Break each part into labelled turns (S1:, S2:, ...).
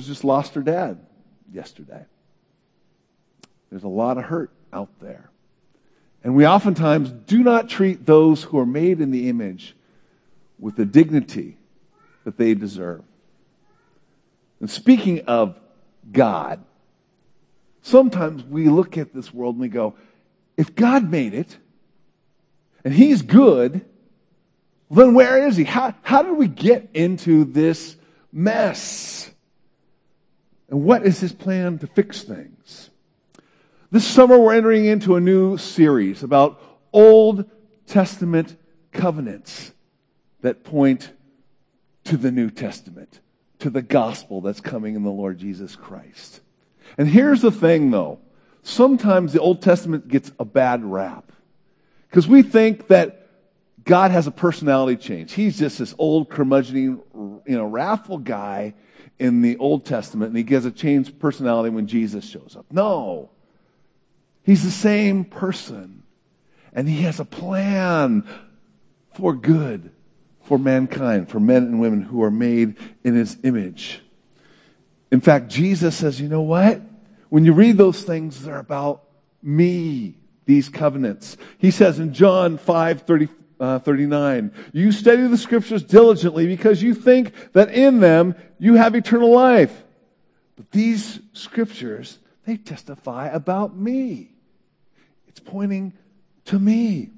S1: just lost her dad yesterday. There's a lot of hurt out there. And we oftentimes do not treat those who are made in the image with the dignity that they deserve. And speaking of God, sometimes we look at this world and we go, if God made it, and He's good, then where is He? How, how did we get into this mess? And what is His plan to fix things? This summer, we're entering into a new series about Old Testament covenants that point to the New Testament, to the gospel that's coming in the Lord Jesus Christ. And here's the thing though. Sometimes the Old Testament gets a bad rap. Because we think that God has a personality change. He's just this old curmudgeoning, you know, wrathful guy in the Old Testament, and he gets a changed personality when Jesus shows up. No. He's the same person. And he has a plan for good for mankind, for men and women who are made in his image. In fact, Jesus says, you know what? When you read those things, they're about me, these covenants. He says in John 5 30, uh, 39, you study the scriptures diligently because you think that in them you have eternal life. But these scriptures, they testify about me. It's pointing to me.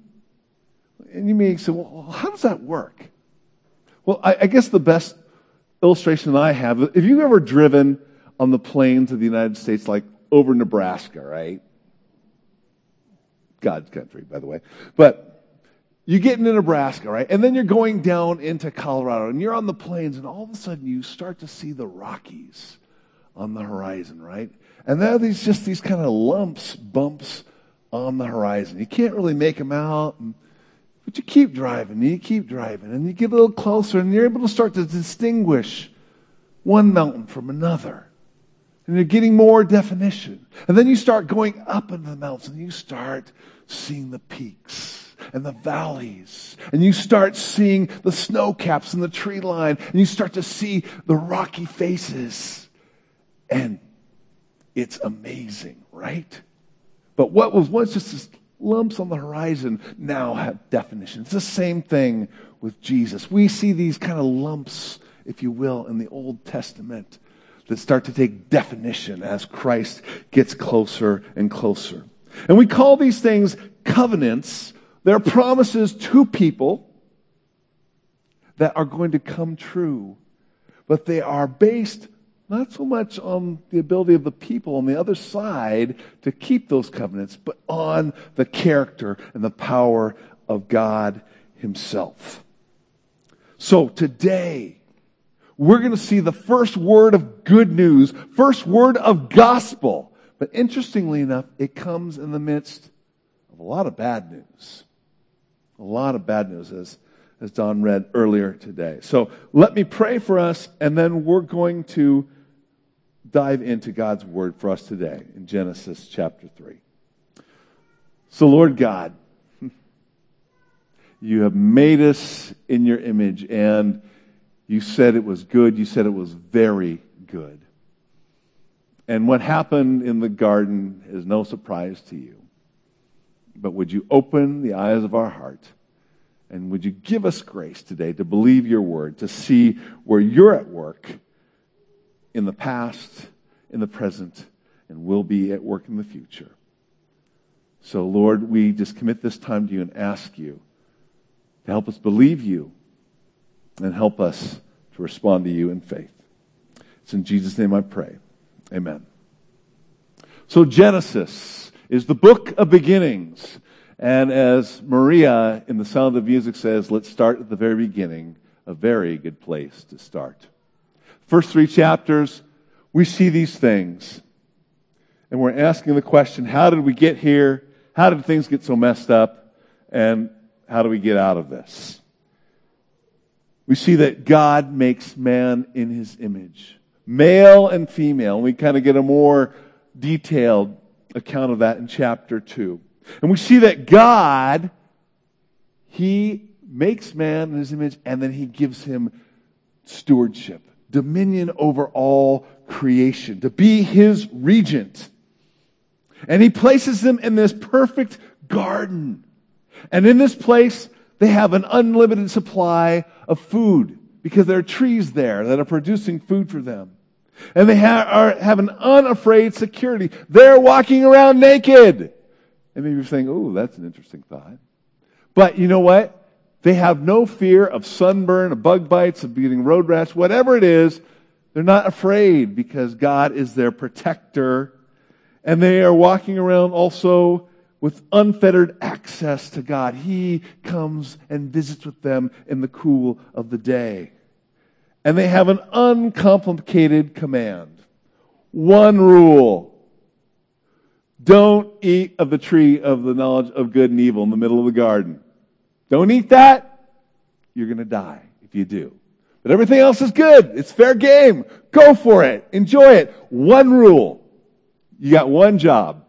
S1: And you may say, well, how does that work? Well, I, I guess the best illustration that I have, if you've ever driven on the plains of the United States, like over Nebraska, right? God's country, by the way. But you get into Nebraska, right? And then you're going down into Colorado and you're on the plains and all of a sudden you start to see the Rockies on the horizon, right? And there are these just these kind of lumps, bumps on the horizon. You can't really make them out, but you keep driving and you keep driving and you get a little closer and you're able to start to distinguish one mountain from another. And you're getting more definition. And then you start going up into the mountains and you start seeing the peaks and the valleys. And you start seeing the snow caps and the tree line. And you start to see the rocky faces. And it's amazing, right? But what was once just lumps on the horizon now have definition. It's the same thing with Jesus. We see these kind of lumps, if you will, in the Old Testament that start to take definition as Christ gets closer and closer. And we call these things covenants. They're promises to people that are going to come true, but they are based not so much on the ability of the people on the other side to keep those covenants, but on the character and the power of God Himself. So today, we're going to see the first word of good news, first word of gospel. But interestingly enough, it comes in the midst of a lot of bad news. A lot of bad news, as, as Don read earlier today. So let me pray for us, and then we're going to dive into God's word for us today in Genesis chapter 3. So, Lord God, you have made us in your image, and you said it was good. You said it was very good. And what happened in the garden is no surprise to you. But would you open the eyes of our heart? And would you give us grace today to believe your word, to see where you're at work in the past, in the present, and will be at work in the future. So, Lord, we just commit this time to you and ask you to help us believe you and help us to respond to you in faith. It's in Jesus' name I pray. Amen. So, Genesis is the book of beginnings. And as Maria in The Sound of Music says, let's start at the very beginning, a very good place to start. First three chapters, we see these things. And we're asking the question how did we get here? How did things get so messed up? And how do we get out of this? We see that God makes man in his image, male and female. We kind of get a more detailed account of that in chapter 2. And we see that God, he makes man in his image and then he gives him stewardship dominion over all creation, to be his regent. And he places them in this perfect garden. And in this place, they have an unlimited supply of food because there are trees there that are producing food for them. And they ha- are, have an unafraid security. They're walking around naked. And maybe you're saying, oh, that's an interesting thought. But you know what? They have no fear of sunburn, of bug bites, of getting road rash, whatever it is. They're not afraid because God is their protector. And they are walking around also with unfettered access to God. He comes and visits with them in the cool of the day. And they have an uncomplicated command. One rule. Don't eat of the tree of the knowledge of good and evil in the middle of the garden. Don't eat that. You're going to die if you do. But everything else is good. It's fair game. Go for it. Enjoy it. One rule. You got one job.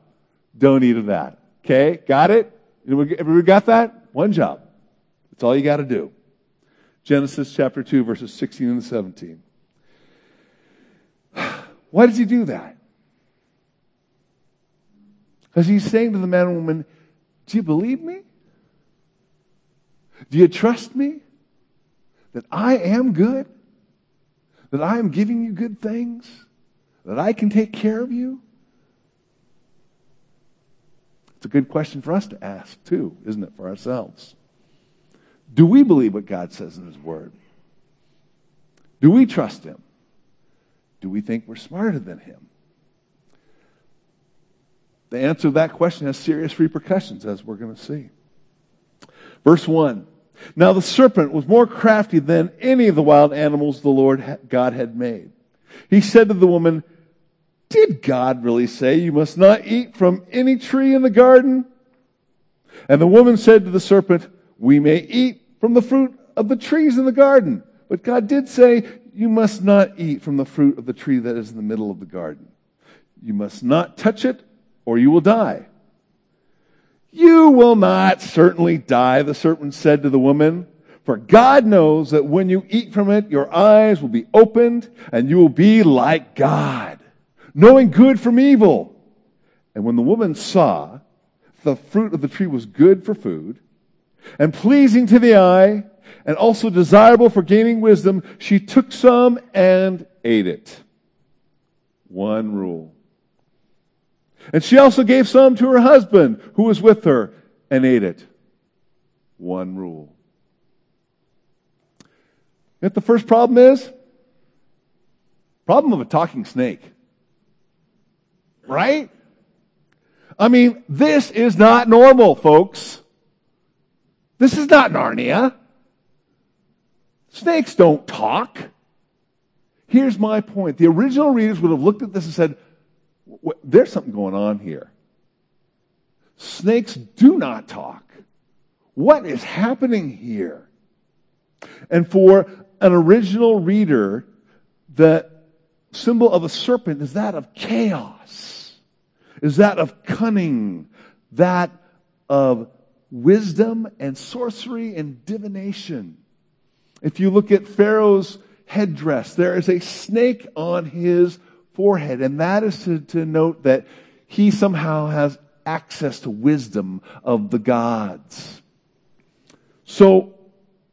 S1: Don't eat of that. Okay? Got it? Everybody got that? One job. That's all you got to do. Genesis chapter 2, verses 16 and 17. Why does he do that? Because he's saying to the man and woman, Do you believe me? Do you trust me? That I am good? That I am giving you good things? That I can take care of you? It's a good question for us to ask, too, isn't it, for ourselves? Do we believe what God says in His Word? Do we trust Him? Do we think we're smarter than Him? The answer to that question has serious repercussions, as we're going to see. Verse 1 Now the serpent was more crafty than any of the wild animals the Lord God had made. He said to the woman, Did God really say you must not eat from any tree in the garden? And the woman said to the serpent, We may eat from the fruit of the trees in the garden. But God did say, You must not eat from the fruit of the tree that is in the middle of the garden. You must not touch it, or you will die. You will not certainly die, the serpent said to the woman. For God knows that when you eat from it, your eyes will be opened and you will be like God, knowing good from evil. And when the woman saw the fruit of the tree was good for food and pleasing to the eye and also desirable for gaining wisdom, she took some and ate it. One rule. And she also gave some to her husband who was with her and ate it. One rule. What the first problem is? Problem of a talking snake. Right? I mean, this is not normal, folks. This is not Narnia. Snakes don't talk. Here's my point. The original readers would have looked at this and said, there's something going on here. Snakes do not talk. What is happening here? And for an original reader, the symbol of a serpent is that of chaos, is that of cunning, that of wisdom and sorcery and divination. If you look at Pharaoh's headdress, there is a snake on his forehead, and that is to, to note that he somehow has access to wisdom of the gods. So,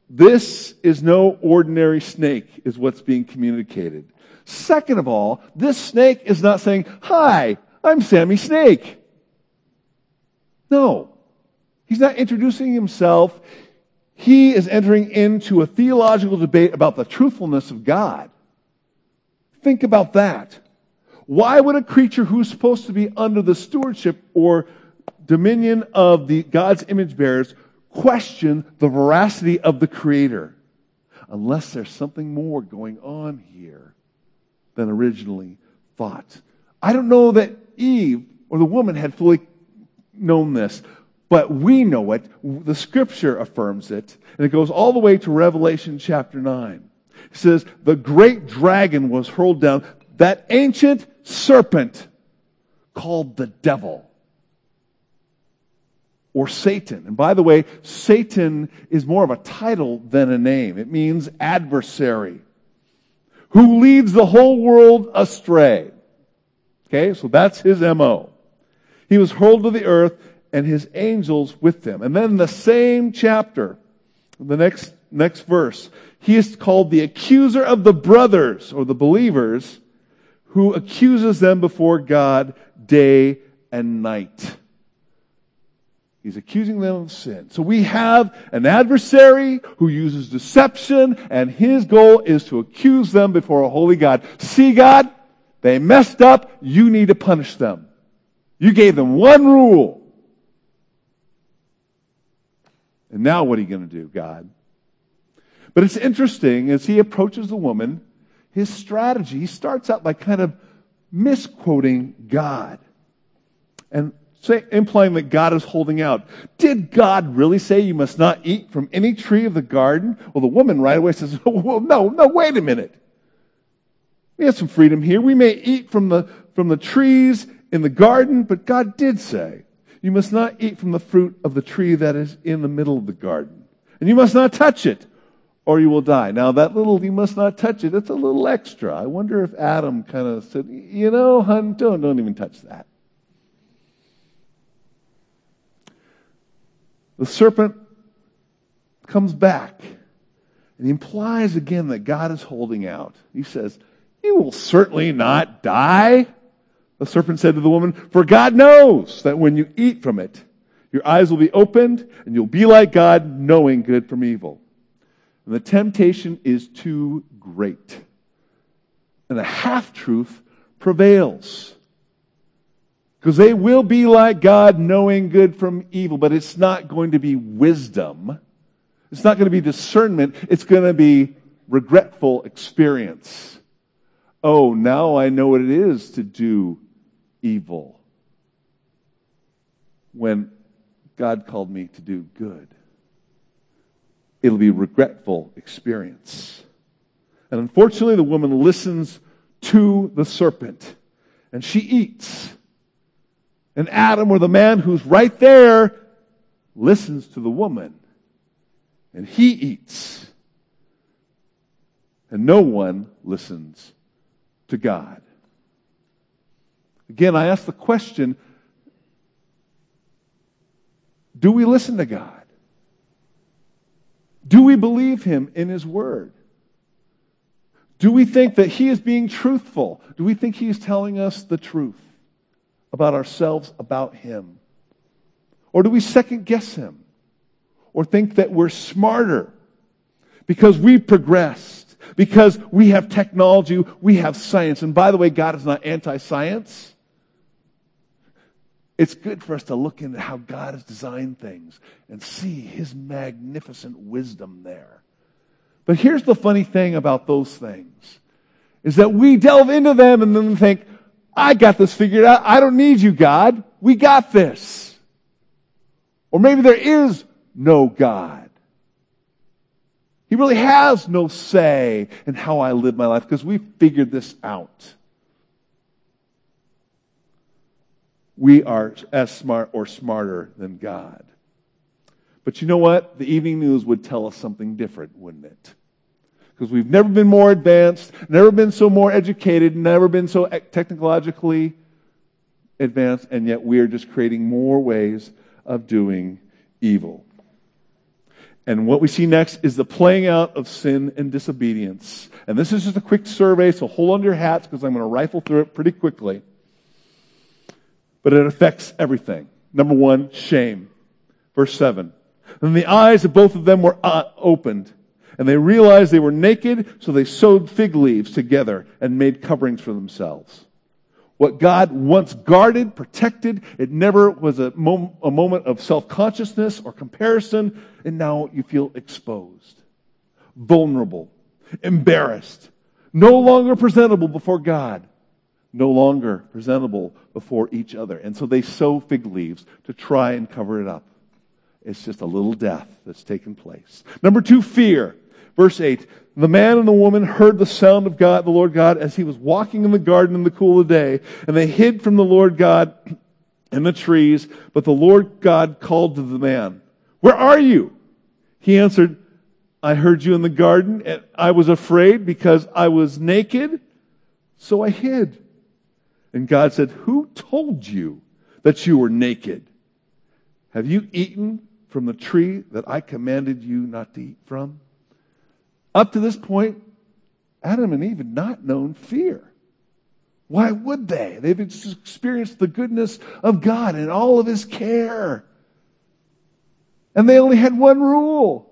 S1: this is no ordinary snake, is what's being communicated. Second of all, this snake is not saying, Hi, I'm Sammy Snake. No. He's not introducing himself. He is entering into a theological debate about the truthfulness of God. Think about that. Why would a creature who's supposed to be under the stewardship or dominion of the God's image bearers question the veracity of the creator? Unless there's something more going on here than originally thought. I don't know that Eve or the woman had fully known this, but we know it. The scripture affirms it. And it goes all the way to Revelation chapter 9. It says, the great dragon was hurled down, that ancient serpent called the devil or Satan. And by the way, Satan is more of a title than a name. It means adversary who leads the whole world astray. Okay, so that's his MO. He was hurled to the earth and his angels with them. And then the same chapter, the next, next verse, he is called the accuser of the brothers or the believers who accuses them before God day and night. He's accusing them of sin. So we have an adversary who uses deception and his goal is to accuse them before a holy God. See God, they messed up. You need to punish them. You gave them one rule. And now what are you going to do, God? But it's interesting as he approaches the woman, his strategy, he starts out by kind of misquoting God and say, implying that God is holding out. Did God really say you must not eat from any tree of the garden? Well, the woman right away says, well, no, no, wait a minute. We have some freedom here. We may eat from the, from the trees in the garden, but God did say, you must not eat from the fruit of the tree that is in the middle of the garden. And you must not touch it or you will die. Now, that little, you must not touch it, it's a little extra. I wonder if Adam kind of said, you know, hun, don't, don't even touch that. The serpent comes back and he implies again that God is holding out. He says, You will certainly not die. The serpent said to the woman, For God knows that when you eat from it, your eyes will be opened and you'll be like God, knowing good from evil. And the temptation is too great. And the half truth prevails. Because they will be like God, knowing good from evil, but it's not going to be wisdom. It's not going to be discernment. It's going to be regretful experience. Oh, now I know what it is to do evil when God called me to do good it'll be a regretful experience. And unfortunately, the woman listens to the serpent and she eats. And Adam, or the man who's right there, listens to the woman and he eats. And no one listens to God. Again, I ask the question do we listen to God? Do we believe him in his word? Do we think that he is being truthful? Do we think he is telling us the truth about ourselves, about him? Or do we second guess him? Or think that we're smarter because we've progressed, because we have technology, we have science. And by the way, God is not anti science. It's good for us to look into how God has designed things and see his magnificent wisdom there. But here's the funny thing about those things is that we delve into them and then think, I got this figured out. I don't need you, God. We got this. Or maybe there is no God. He really has no say in how I live my life because we figured this out. We are as smart or smarter than God. But you know what? The evening news would tell us something different, wouldn't it? Because we've never been more advanced, never been so more educated, never been so technologically advanced, and yet we are just creating more ways of doing evil. And what we see next is the playing out of sin and disobedience. And this is just a quick survey, so hold on to your hats because I'm going to rifle through it pretty quickly but it affects everything. Number one, shame. Verse 7. And the eyes of both of them were uh, opened, and they realized they were naked, so they sewed fig leaves together and made coverings for themselves. What God once guarded, protected, it never was a, mom- a moment of self consciousness or comparison, and now you feel exposed, vulnerable, embarrassed, no longer presentable before God no longer presentable before each other. And so they sew fig leaves to try and cover it up. It's just a little death that's taken place. Number two, fear. Verse 8 The man and the woman heard the sound of God, the Lord God, as he was walking in the garden in the cool of the day, and they hid from the Lord God in the trees. But the Lord God called to the man, Where are you? He answered, I heard you in the garden and I was afraid because I was naked, so I hid. And God said, Who told you that you were naked? Have you eaten from the tree that I commanded you not to eat from? Up to this point, Adam and Eve had not known fear. Why would they? They've experienced the goodness of God and all of His care. And they only had one rule.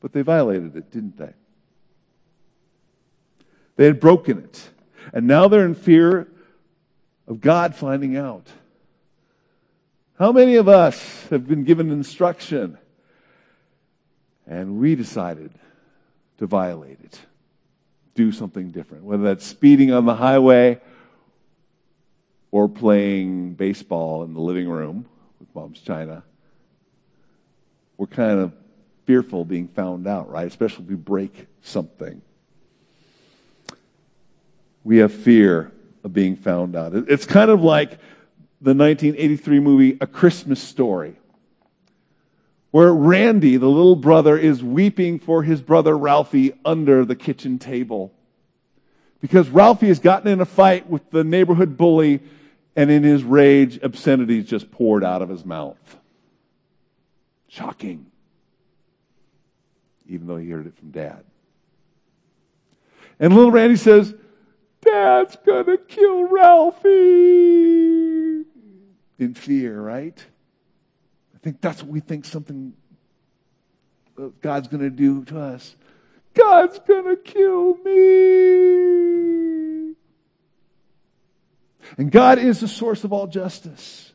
S1: But they violated it, didn't they? They had broken it. And now they're in fear of God finding out. How many of us have been given instruction and we decided to violate it? Do something different, whether that's speeding on the highway or playing baseball in the living room with mom's china. We're kind of fearful being found out, right? Especially if we break something. We have fear of being found out. It's kind of like the 1983 movie A Christmas Story, where Randy, the little brother, is weeping for his brother Ralphie under the kitchen table. Because Ralphie has gotten in a fight with the neighborhood bully, and in his rage, obscenities just poured out of his mouth. Shocking even though he heard it from dad. And little Randy says, Dad's gonna kill Ralphie. In fear, right? I think that's what we think something uh, God's gonna do to us. God's gonna kill me. And God is the source of all justice.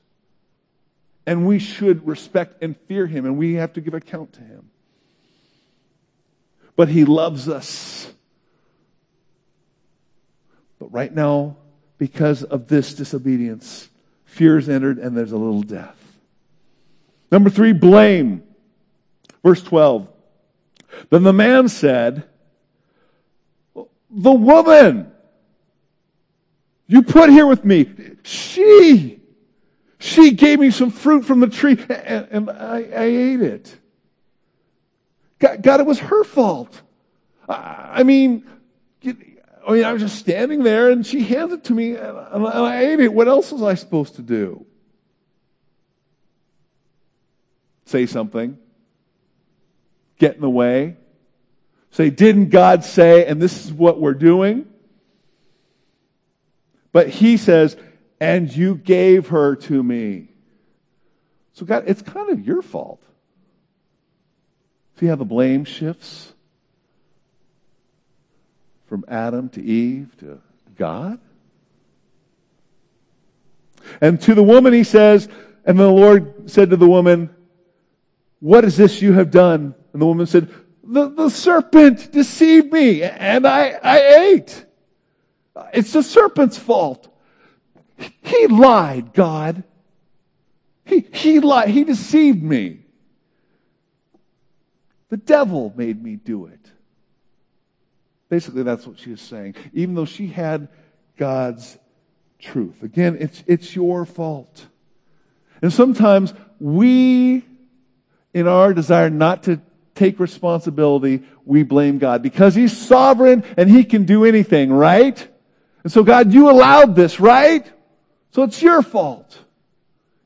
S1: And we should respect and fear him, and we have to give account to him but He loves us. But right now, because of this disobedience, fear entered and there's a little death. Number three, blame. Verse 12. Then the man said, The woman you put here with me, she, she gave me some fruit from the tree and, and I, I ate it. God, God, it was her fault. I mean, I mean, I was just standing there and she hands it to me and I ate it. What else was I supposed to do? Say something. Get in the way. Say, didn't God say, and this is what we're doing? But he says, and you gave her to me. So, God, it's kind of your fault. See how the blame shifts from Adam to Eve to God? And to the woman he says, and the Lord said to the woman, What is this you have done? And the woman said, The, the serpent deceived me, and I, I ate. It's the serpent's fault. He lied, God. He, he lied. He deceived me. The devil made me do it. Basically, that's what she is saying. Even though she had God's truth. Again, it's, it's your fault. And sometimes we, in our desire not to take responsibility, we blame God because He's sovereign and He can do anything, right? And so, God, you allowed this, right? So it's your fault.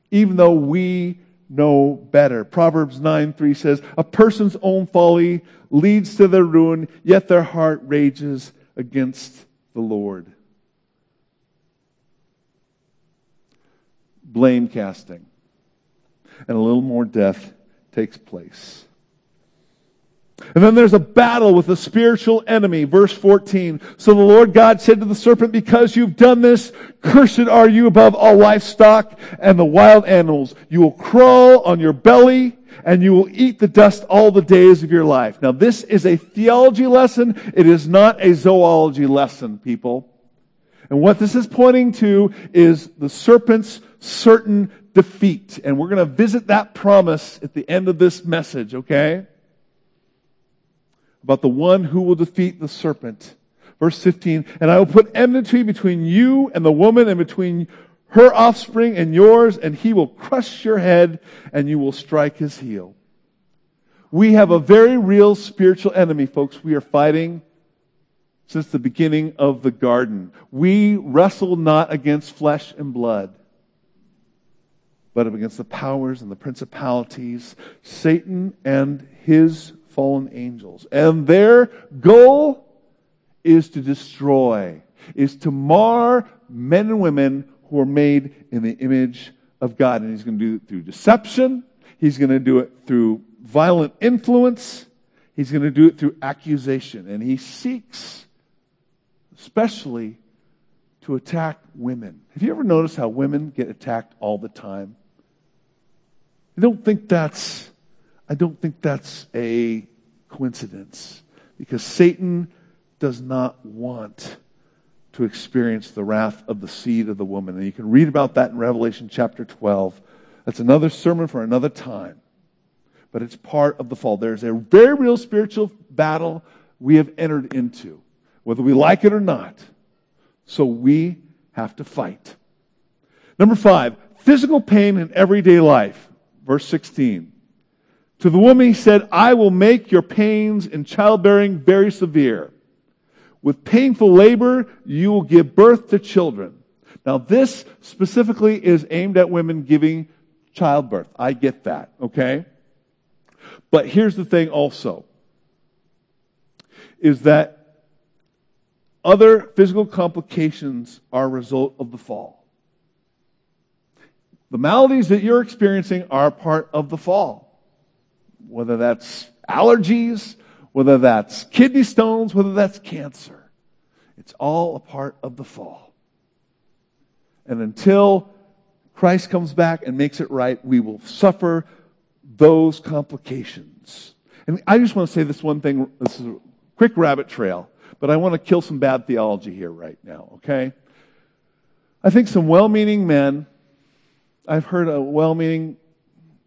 S1: Even though we know better. Proverbs 9 3 says, A person's own folly leads to their ruin, yet their heart rages against the Lord. Blame casting. And a little more death takes place. And then there's a battle with a spiritual enemy. Verse 14. So the Lord God said to the serpent, because you've done this, cursed are you above all livestock and the wild animals. You will crawl on your belly and you will eat the dust all the days of your life. Now this is a theology lesson. It is not a zoology lesson, people. And what this is pointing to is the serpent's certain defeat. And we're going to visit that promise at the end of this message, okay? about the one who will defeat the serpent. Verse 15, and I will put enmity between you and the woman and between her offspring and yours, and he will crush your head and you will strike his heel. We have a very real spiritual enemy, folks. We are fighting since the beginning of the garden. We wrestle not against flesh and blood, but against the powers and the principalities, Satan and his fallen angels. And their goal is to destroy, is to mar men and women who are made in the image of God. And he's going to do it through deception. He's going to do it through violent influence. He's going to do it through accusation. And he seeks, especially, to attack women. Have you ever noticed how women get attacked all the time? I don't think that's, I don't think that's a coincidence because Satan does not want to experience the wrath of the seed of the woman. And you can read about that in Revelation chapter 12. That's another sermon for another time. But it's part of the fall. There's a very real spiritual battle we have entered into, whether we like it or not. So we have to fight. Number five, physical pain in everyday life. Verse 16. To the woman he said, I will make your pains in childbearing very severe. With painful labor, you will give birth to children. Now, this specifically is aimed at women giving childbirth. I get that, okay? But here's the thing also is that other physical complications are a result of the fall. The maladies that you're experiencing are part of the fall. Whether that's allergies, whether that's kidney stones, whether that's cancer. It's all a part of the fall. And until Christ comes back and makes it right, we will suffer those complications. And I just want to say this one thing. This is a quick rabbit trail, but I want to kill some bad theology here right now, okay? I think some well meaning men, I've heard a well meaning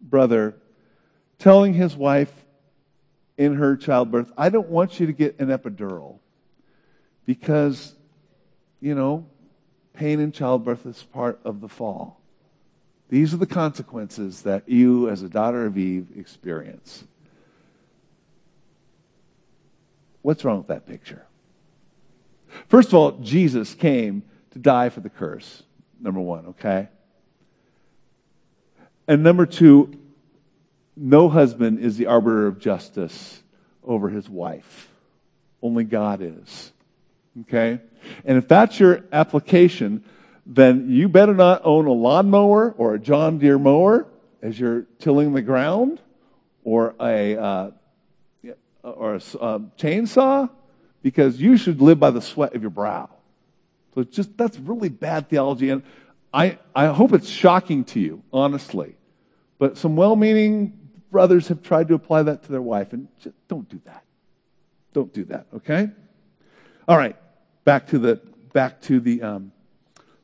S1: brother telling his wife, in her childbirth, I don't want you to get an epidural because, you know, pain in childbirth is part of the fall. These are the consequences that you, as a daughter of Eve, experience. What's wrong with that picture? First of all, Jesus came to die for the curse, number one, okay? And number two, no husband is the arbiter of justice over his wife. Only God is. Okay? And if that's your application, then you better not own a lawnmower or a John Deere mower as you're tilling the ground or a, uh, or a uh, chainsaw because you should live by the sweat of your brow. So just, that's really bad theology. And I, I hope it's shocking to you, honestly. But some well meaning brothers have tried to apply that to their wife, and just don't do that. Don't do that, okay? All right, back to the, back to the, um,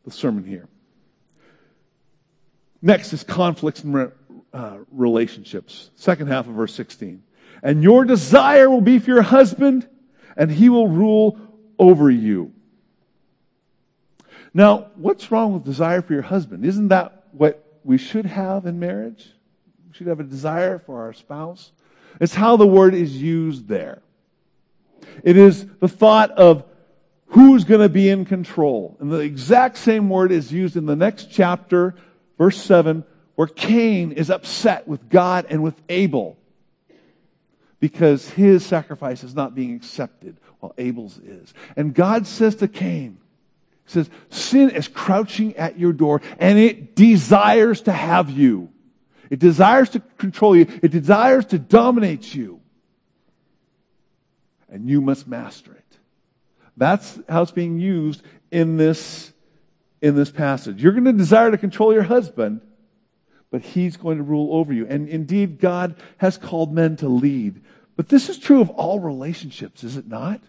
S1: the sermon here. Next is conflicts and re, uh, relationships. Second half of verse 16. And your desire will be for your husband, and he will rule over you. Now, what's wrong with desire for your husband? Isn't that what we should have in marriage? We should have a desire for our spouse. It's how the word is used there. It is the thought of who's going to be in control. And the exact same word is used in the next chapter, verse 7, where Cain is upset with God and with Abel because his sacrifice is not being accepted while Abel's is. And God says to Cain, He says, Sin is crouching at your door and it desires to have you. It desires to control you. It desires to dominate you. And you must master it. That's how it's being used in this, in this passage. You're going to desire to control your husband, but he's going to rule over you. And indeed, God has called men to lead. But this is true of all relationships, is it not?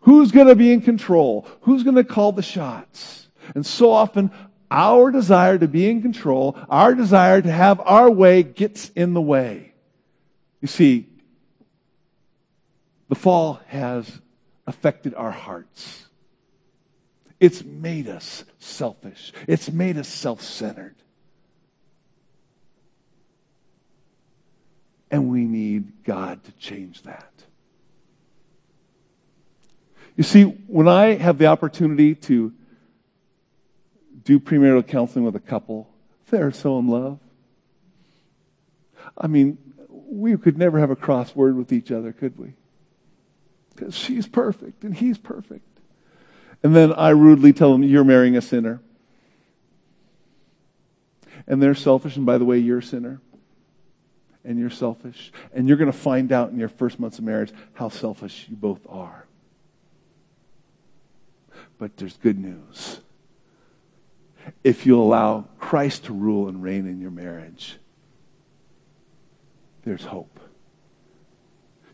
S1: Who's going to be in control? Who's going to call the shots? And so often, our desire to be in control, our desire to have our way gets in the way. You see, the fall has affected our hearts. It's made us selfish. It's made us self centered. And we need God to change that. You see, when I have the opportunity to do premarital counseling with a couple, they're so in love. I mean, we could never have a cross word with each other, could we? Because she's perfect and he's perfect. And then I rudely tell them, You're marrying a sinner. And they're selfish, and by the way, you're a sinner. And you're selfish. And you're going to find out in your first months of marriage how selfish you both are. But there's good news. If you allow Christ to rule and reign in your marriage, there's hope.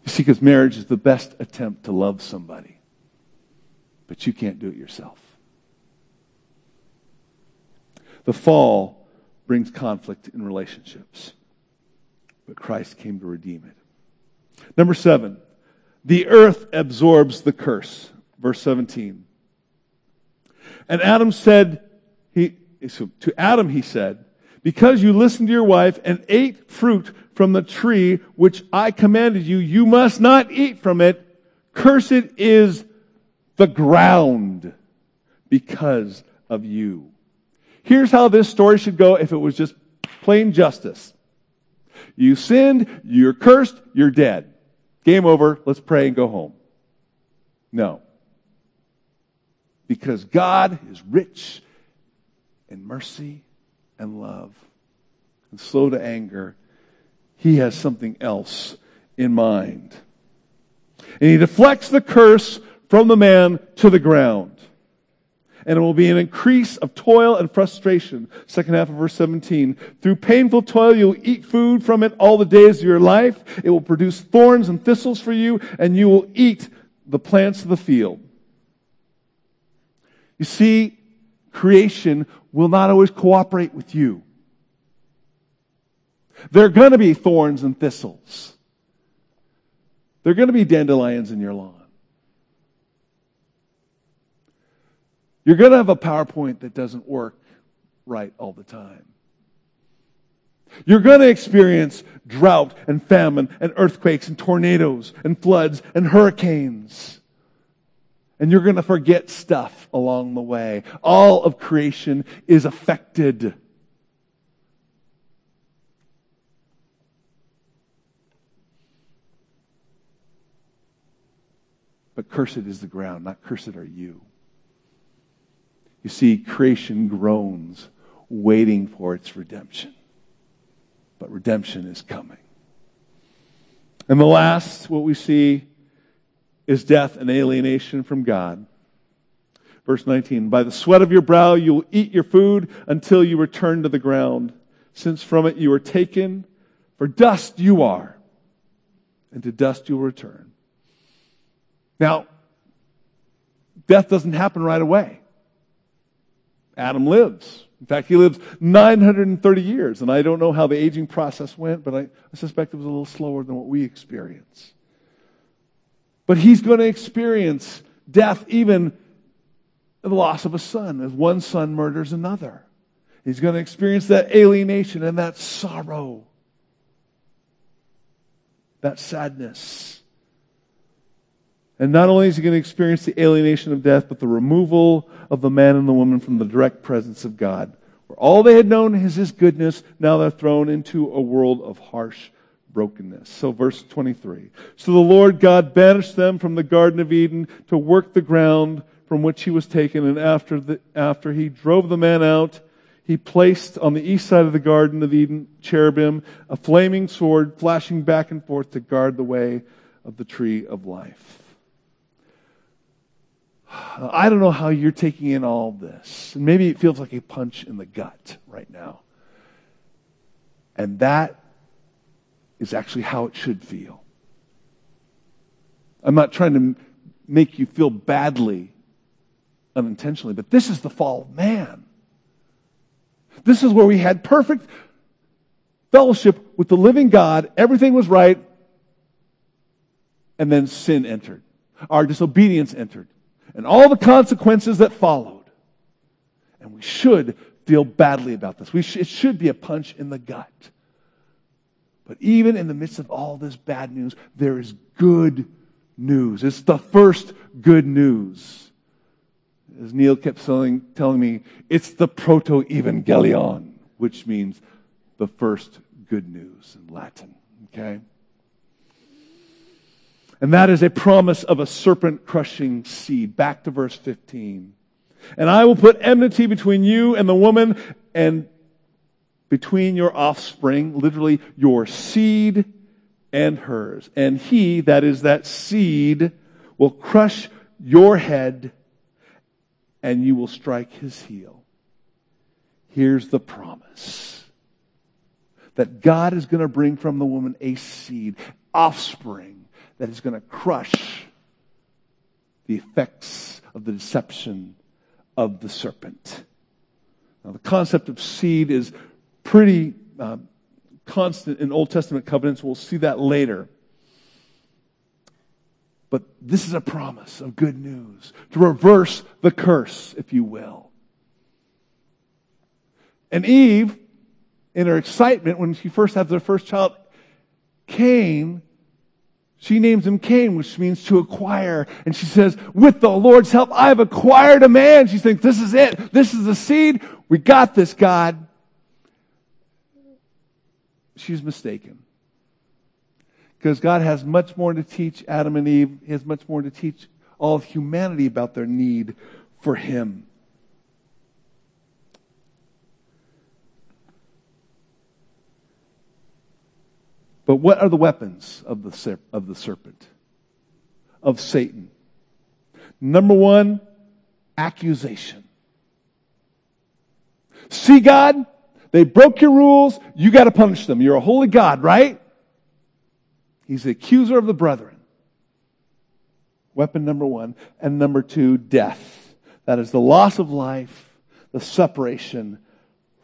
S1: You see, because marriage is the best attempt to love somebody, but you can't do it yourself. The fall brings conflict in relationships, but Christ came to redeem it. Number seven, the earth absorbs the curse. Verse 17. And Adam said, he, so to Adam he said, because you listened to your wife and ate fruit from the tree which I commanded you, you must not eat from it. Cursed is the ground because of you. Here's how this story should go if it was just plain justice. You sinned, you're cursed, you're dead. Game over, let's pray and go home. No. Because God is rich mercy and love and slow to anger he has something else in mind. And he deflects the curse from the man to the ground. And it will be an increase of toil and frustration. Second half of verse 17. Through painful toil, you'll eat food from it all the days of your life. It will produce thorns and thistles for you, and you will eat the plants of the field. You see, creation will not always cooperate with you. There are going to be thorns and thistles. There are going to be dandelions in your lawn. You're going to have a PowerPoint that doesn't work right all the time. You're going to experience drought and famine and earthquakes and tornadoes and floods and hurricanes. And you're going to forget stuff along the way. All of creation is affected. But cursed is the ground, not cursed are you. You see, creation groans, waiting for its redemption. But redemption is coming. And the last, what we see is death and alienation from God. Verse 19 By the sweat of your brow you will eat your food until you return to the ground, since from it you are taken, for dust you are, and to dust you will return. Now, death doesn't happen right away. Adam lives. In fact, he lives 930 years, and I don't know how the aging process went, but I, I suspect it was a little slower than what we experience. But he's going to experience death, even the loss of a son, as one son murders another. He's going to experience that alienation and that sorrow, that sadness. And not only is he going to experience the alienation of death, but the removal of the man and the woman from the direct presence of God. Where all they had known is his goodness, now they're thrown into a world of harsh brokenness. So, verse 23. So the Lord God banished them from the Garden of Eden to work the ground from which he was taken. And after, the, after he drove the man out, he placed on the east side of the Garden of Eden cherubim, a flaming sword flashing back and forth to guard the way of the tree of life. I don't know how you're taking in all this. Maybe it feels like a punch in the gut right now. And that is actually how it should feel. I'm not trying to make you feel badly unintentionally, but this is the fall of man. This is where we had perfect fellowship with the living God. Everything was right. And then sin entered. Our disobedience entered and all the consequences that followed. And we should feel badly about this. We sh- it should be a punch in the gut. But even in the midst of all this bad news, there is good news. It's the first good news. As Neil kept telling, telling me, it's the proto evangelion, which means the first good news in Latin. Okay? And that is a promise of a serpent crushing seed. Back to verse 15. And I will put enmity between you and the woman and between your offspring, literally your seed and hers. And he, that is that seed, will crush your head and you will strike his heel. Here's the promise that God is going to bring from the woman a seed, offspring, that is going to crush the effects of the deception of the serpent. Now, the concept of seed is pretty uh, constant in Old Testament covenants. We'll see that later. But this is a promise of good news to reverse the curse, if you will. And Eve, in her excitement when she first has her first child, Cain, she names him Cain, which means to acquire. And she says, with the Lord's help, I have acquired a man. She thinks, this is it. This is the seed. We got this, God. She's mistaken. Because God has much more to teach Adam and Eve. He has much more to teach all of humanity about their need for Him. But what are the weapons of the, of the serpent? Of Satan? Number one, accusation. See God? They broke your rules. You got to punish them. You're a holy God, right? He's the accuser of the brethren. Weapon number one. And number two, death. That is the loss of life, the separation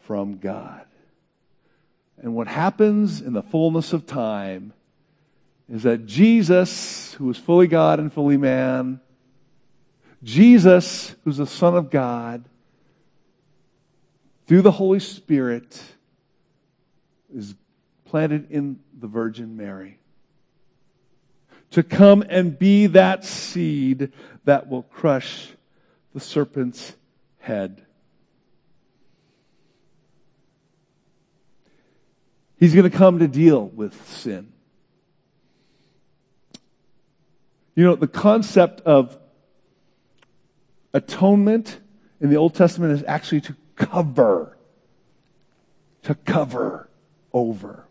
S1: from God. And what happens in the fullness of time is that Jesus, who is fully God and fully man, Jesus, who's the Son of God, through the Holy Spirit, is planted in the Virgin Mary to come and be that seed that will crush the serpent's head. He's going to come to deal with sin. You know, the concept of atonement in the Old Testament is actually to cover, to cover over.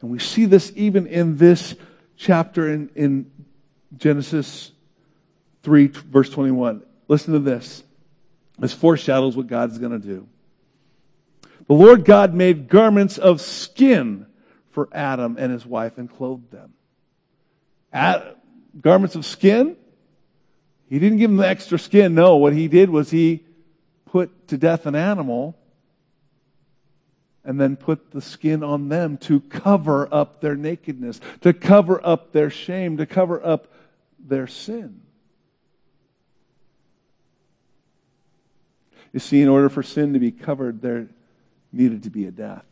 S1: And we see this even in this chapter in, in Genesis 3, verse 21. Listen to this. This foreshadows what God's going to do. The Lord God made garments of skin for Adam and his wife and clothed them. Garments of skin? He didn't give them the extra skin. No, what he did was he put to death an animal and then put the skin on them to cover up their nakedness, to cover up their shame, to cover up their sin. You see, in order for sin to be covered, there needed to be a death.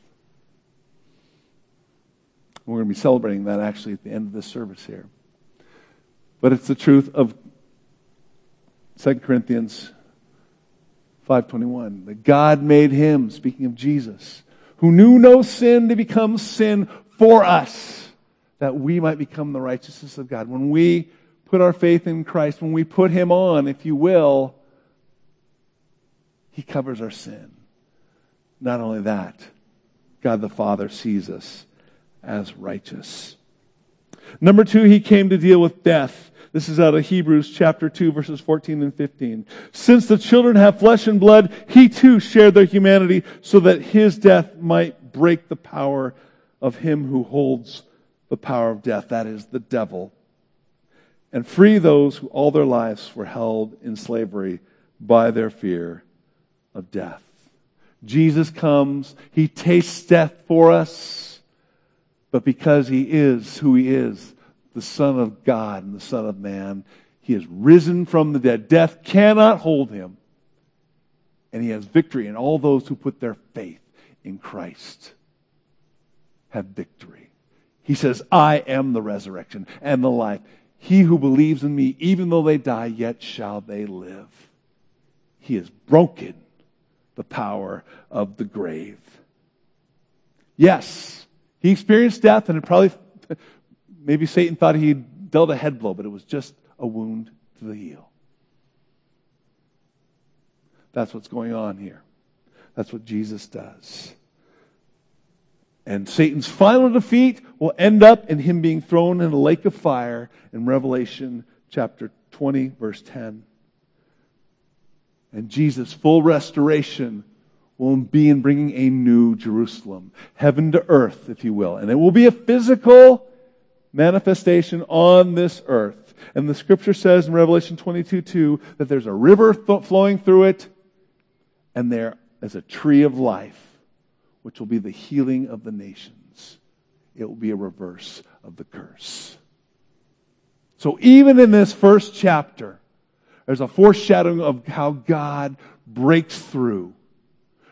S1: We're going to be celebrating that actually at the end of this service here. But it's the truth of 2 Corinthians 5:21 that God made him speaking of Jesus who knew no sin to become sin for us that we might become the righteousness of God. When we put our faith in Christ, when we put him on, if you will, he covers our sin. Not only that, God the Father sees us as righteous. Number two, he came to deal with death. This is out of Hebrews chapter 2 verses 14 and 15. Since the children have flesh and blood, he too shared their humanity so that his death might break the power of him who holds the power of death, that is the devil, and free those who all their lives were held in slavery by their fear of death. Jesus comes, He tastes death for us, but because He is who He is, the Son of God and the Son of Man, He has risen from the dead. Death cannot hold Him. And He has victory, and all those who put their faith in Christ have victory. He says, I am the resurrection and the life. He who believes in me, even though they die, yet shall they live. He has broken the power of the grave. Yes, he experienced death, and it probably, maybe Satan thought he dealt a head blow, but it was just a wound to the heel. That's what's going on here. That's what Jesus does. And Satan's final defeat will end up in him being thrown in a lake of fire in Revelation chapter 20, verse 10. And Jesus' full restoration will be in bringing a new Jerusalem, heaven to earth, if you will. And it will be a physical manifestation on this earth. And the scripture says in Revelation 22 2 that there's a river th- flowing through it, and there is a tree of life, which will be the healing of the nations. It will be a reverse of the curse. So even in this first chapter, there's a foreshadowing of how God breaks through,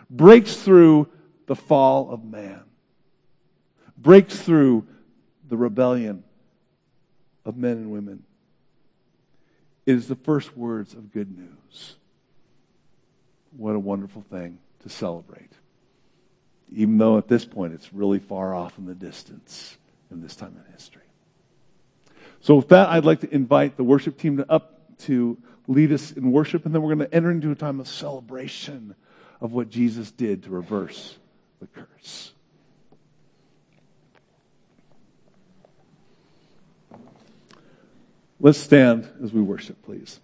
S1: breaks through the fall of man, breaks through the rebellion of men and women. It is the first words of good news. What a wonderful thing to celebrate. Even though at this point it's really far off in the distance in this time in history. So, with that, I'd like to invite the worship team to up to lead us in worship, and then we're going to enter into a time of celebration of what Jesus did to reverse the curse. Let's stand as we worship, please.